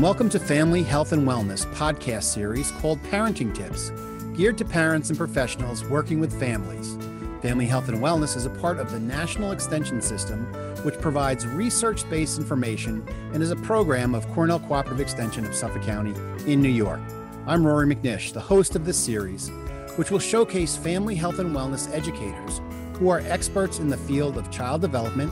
and welcome to Family Health and Wellness podcast series called Parenting Tips, geared to parents and professionals working with families. Family Health and Wellness is a part of the National Extension System, which provides research based information and is a program of Cornell Cooperative Extension of Suffolk County in New York. I'm Rory McNish, the host of this series, which will showcase family health and wellness educators who are experts in the field of child development,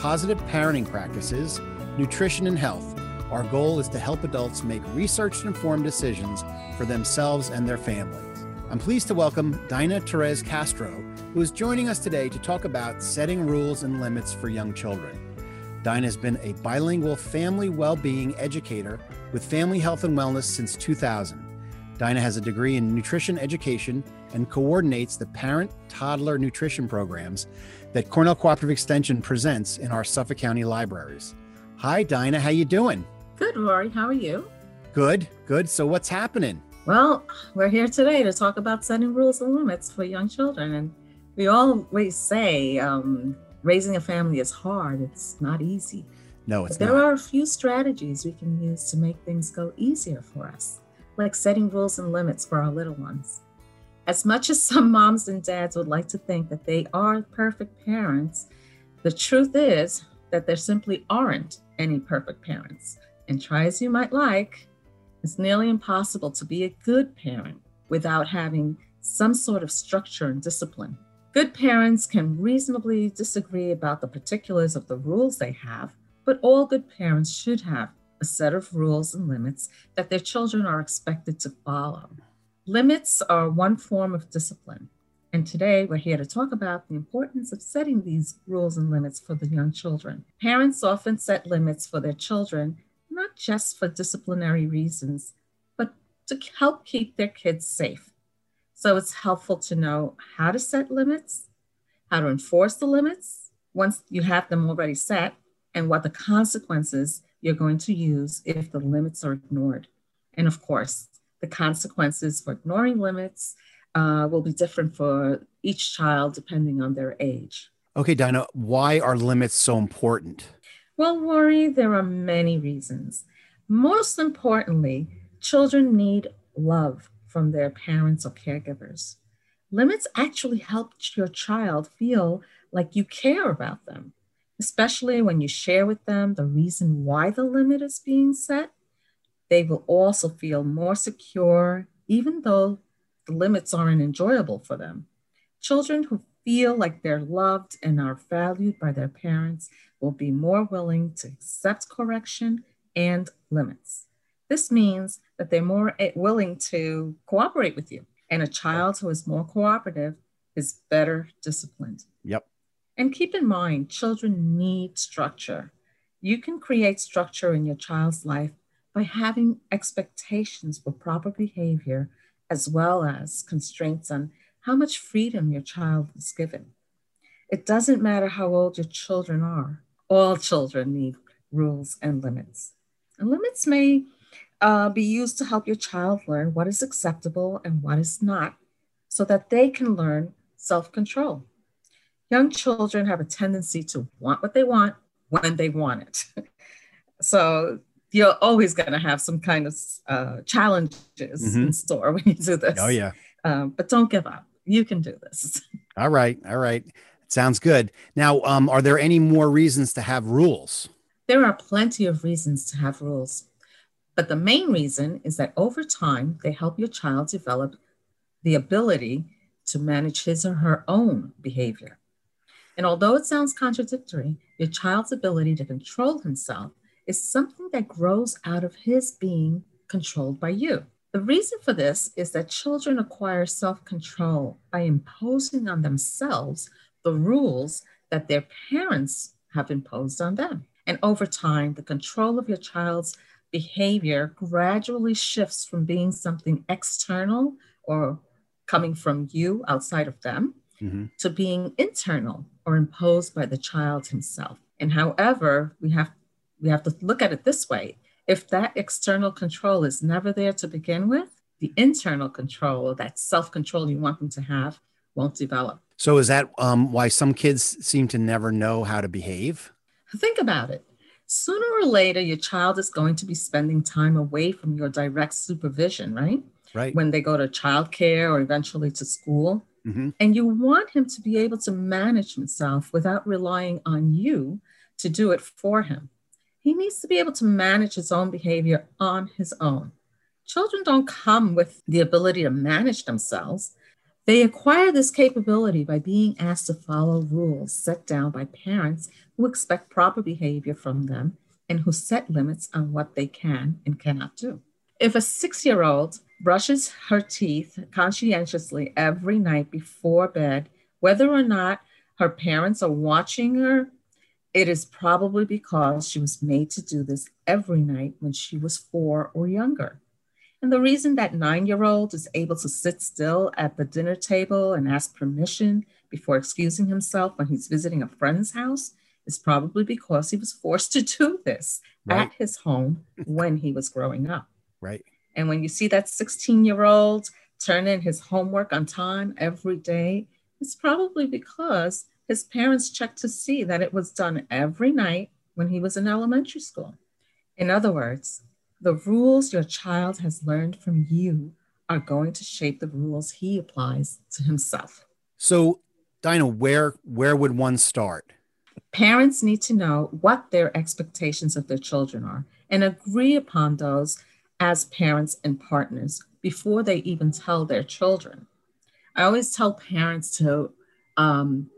positive parenting practices, nutrition, and health our goal is to help adults make research informed decisions for themselves and their families. I'm pleased to welcome Dinah Therese Castro, who is joining us today to talk about setting rules and limits for young children. Dinah has been a bilingual family well being educator with Family Health and Wellness since 2000. Dinah has a degree in nutrition education and coordinates the parent toddler nutrition programs that Cornell Cooperative Extension presents in our Suffolk County libraries. Hi Dinah, how you doing? Good, Rory. How are you? Good, good. So, what's happening? Well, we're here today to talk about setting rules and limits for young children. And we always say um, raising a family is hard, it's not easy. No, it's but there not. are a few strategies we can use to make things go easier for us, like setting rules and limits for our little ones. As much as some moms and dads would like to think that they are perfect parents, the truth is that there simply aren't any perfect parents. And try as you might like, it's nearly impossible to be a good parent without having some sort of structure and discipline. Good parents can reasonably disagree about the particulars of the rules they have, but all good parents should have a set of rules and limits that their children are expected to follow. Limits are one form of discipline. And today we're here to talk about the importance of setting these rules and limits for the young children. Parents often set limits for their children not just for disciplinary reasons, but to help keep their kids safe. So it's helpful to know how to set limits, how to enforce the limits once you have them already set, and what the consequences you're going to use if the limits are ignored. And of course, the consequences for ignoring limits uh, will be different for each child depending on their age. Okay, Dinah, why are limits so important? Well, Rory, there are many reasons. Most importantly, children need love from their parents or caregivers. Limits actually help your child feel like you care about them, especially when you share with them the reason why the limit is being set. They will also feel more secure, even though the limits aren't enjoyable for them. Children who feel like they're loved and are valued by their parents will be more willing to accept correction and limits. This means that they're more eh, willing to cooperate with you. And a child who is more cooperative is better disciplined. Yep. And keep in mind, children need structure. You can create structure in your child's life by having expectations for proper behavior, as well as constraints on how much freedom your child is given. It doesn't matter how old your children are, all children need rules and limits. And limits may uh, be used to help your child learn what is acceptable and what is not, so that they can learn self control. Young children have a tendency to want what they want when they want it. so you're always going to have some kind of uh, challenges mm-hmm. in store when you do this. Oh, yeah. Um, but don't give up. You can do this. All right. All right. Sounds good. Now, um, are there any more reasons to have rules? There are plenty of reasons to have rules. But the main reason is that over time, they help your child develop the ability to manage his or her own behavior. And although it sounds contradictory, your child's ability to control himself is something that grows out of his being controlled by you. The reason for this is that children acquire self control by imposing on themselves the rules that their parents have imposed on them. And over time, the control of your child's behavior gradually shifts from being something external or coming from you outside of them mm-hmm. to being internal or imposed by the child himself. And however, we have we have to look at it this way. If that external control is never there to begin with, the internal control, that self-control you want them to have, won't develop. So is that um, why some kids seem to never know how to behave? Think about it. Sooner or later, your child is going to be spending time away from your direct supervision, right? Right. When they go to childcare or eventually to school. Mm-hmm. And you want him to be able to manage himself without relying on you to do it for him. He needs to be able to manage his own behavior on his own. Children don't come with the ability to manage themselves. They acquire this capability by being asked to follow rules set down by parents who expect proper behavior from them and who set limits on what they can and cannot do. If a six year old brushes her teeth conscientiously every night before bed, whether or not her parents are watching her, it is probably because she was made to do this every night when she was four or younger. And the reason that nine year old is able to sit still at the dinner table and ask permission before excusing himself when he's visiting a friend's house is probably because he was forced to do this right. at his home when he was growing up. Right. And when you see that 16 year old turn in his homework on time every day, it's probably because his parents checked to see that it was done every night when he was in elementary school. In other words, the rules your child has learned from you are going to shape the rules he applies to himself. So, Dinah, where where would one start? Parents need to know what their expectations of their children are and agree upon those as parents and partners before they even tell their children. I always tell parents to um,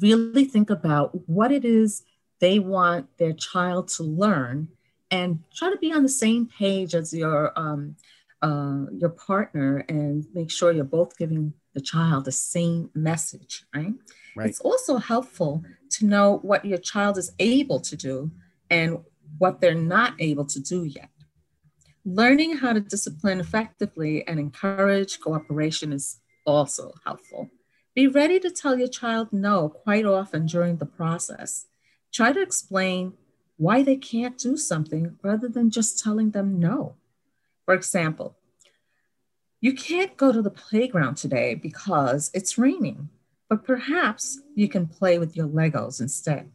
really think about what it is they want their child to learn and try to be on the same page as your um, uh, your partner and make sure you're both giving the child the same message right? right. It's also helpful to know what your child is able to do and what they're not able to do yet. Learning how to discipline effectively and encourage cooperation is also helpful be ready to tell your child no quite often during the process. Try to explain why they can't do something rather than just telling them no. For example, you can't go to the playground today because it's raining, but perhaps you can play with your Legos instead.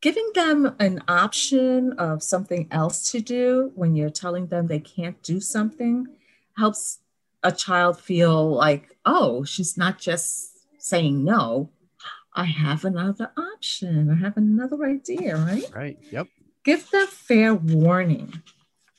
Giving them an option of something else to do when you're telling them they can't do something helps a child feel like, oh, she's not just saying no. I have another option. I have another idea, right? Right. Yep. Give them fair warning.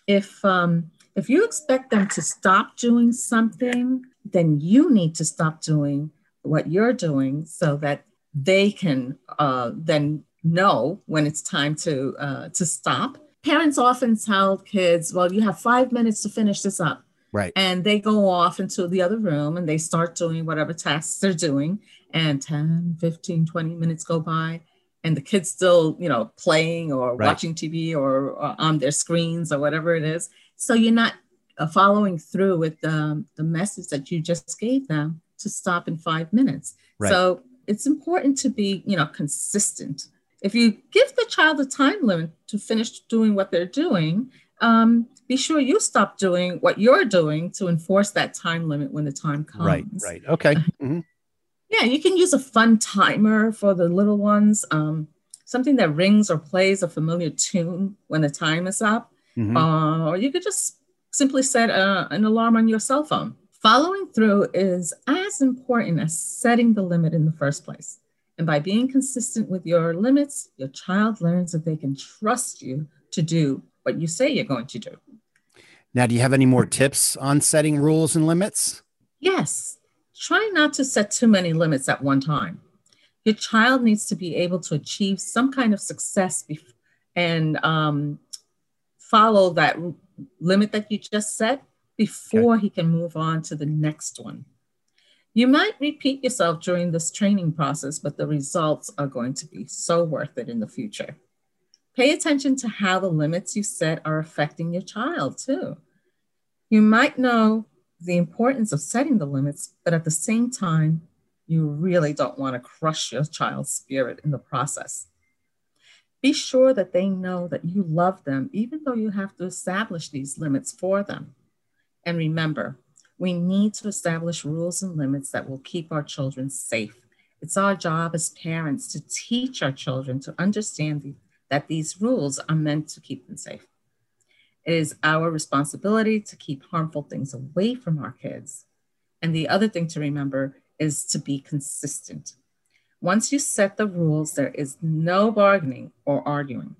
If um, if you expect them to stop doing something, then you need to stop doing what you're doing so that they can uh, then know when it's time to uh, to stop. Parents often tell kids, "Well, you have five minutes to finish this up." Right. And they go off into the other room and they start doing whatever tasks they're doing. And 10, 15, 20 minutes go by and the kids still, you know, playing or right. watching TV or, or, on their screens or whatever it is. So you're not uh, following through with the, the message that you just gave them to stop in five minutes. Right. So it's important to be, you know, consistent. If you give the child a time limit to finish doing what they're doing, um, be sure you stop doing what you're doing to enforce that time limit when the time comes. Right, right. Okay. Mm-hmm. Yeah, you can use a fun timer for the little ones, um, something that rings or plays a familiar tune when the time is up. Mm-hmm. Uh, or you could just simply set a, uh, an alarm on your cell phone. Following through is as important as setting the limit in the first place. And by being consistent with your limits, your child learns that they can trust you to do what you say you're going to do. Now, do you have any more tips on setting rules and limits? Yes. Try not to set too many limits at one time. Your child needs to be able to achieve some kind of success bef- and um, follow that limit that you just set before okay. he can move on to the next one. You might repeat yourself during this training process, but the results are going to be so worth it in the future. Pay attention to how the limits you set are affecting your child, too. You might know the importance of setting the limits, but at the same time, you really don't want to crush your child's spirit in the process. Be sure that they know that you love them, even though you have to establish these limits for them. And remember, we need to establish rules and limits that will keep our children safe. It's our job as parents to teach our children to understand the that these rules are meant to keep them safe. It is our responsibility to keep harmful things away from our kids. And the other thing to remember is to be consistent. Once you set the rules, there is no bargaining or arguing,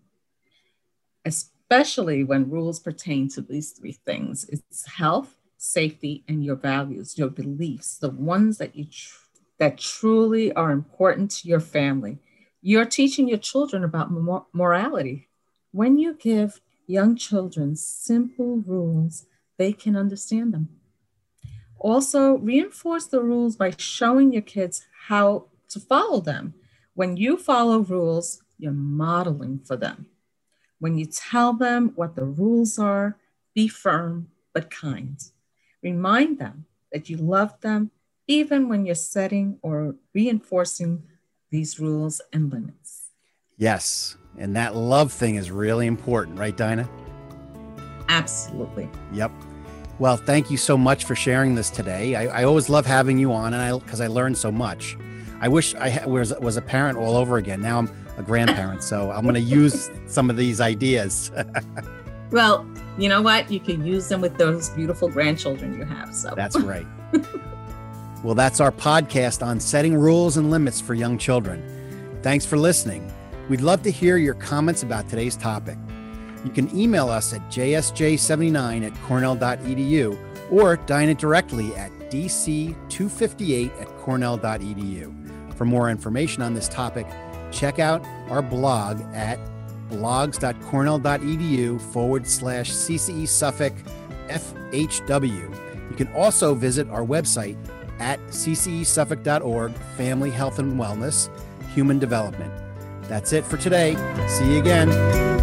especially when rules pertain to these three things it's health, safety, and your values, your beliefs, the ones that you tr- that truly are important to your family. You're teaching your children about mor- morality. When you give young children simple rules, they can understand them. Also, reinforce the rules by showing your kids how to follow them. When you follow rules, you're modeling for them. When you tell them what the rules are, be firm but kind. Remind them that you love them even when you're setting or reinforcing these rules and limits. Yes. And that love thing is really important, right, Dinah? Absolutely. Yep. Well, thank you so much for sharing this today. I, I always love having you on, and I because I learned so much. I wish I was was a parent all over again. Now I'm a grandparent, so I'm going to use some of these ideas. well, you know what? You can use them with those beautiful grandchildren you have. So that's right. well, that's our podcast on setting rules and limits for young children. Thanks for listening. We'd love to hear your comments about today's topic. You can email us at jsj79 at cornell.edu or Dinah directly at dc258 at cornell.edu. For more information on this topic, check out our blog at blogs.cornell.edu forward slash CCE Suffolk FHW. You can also visit our website at ccesuffolk.org, Family Health and Wellness, Human Development. That's it for today. See you again.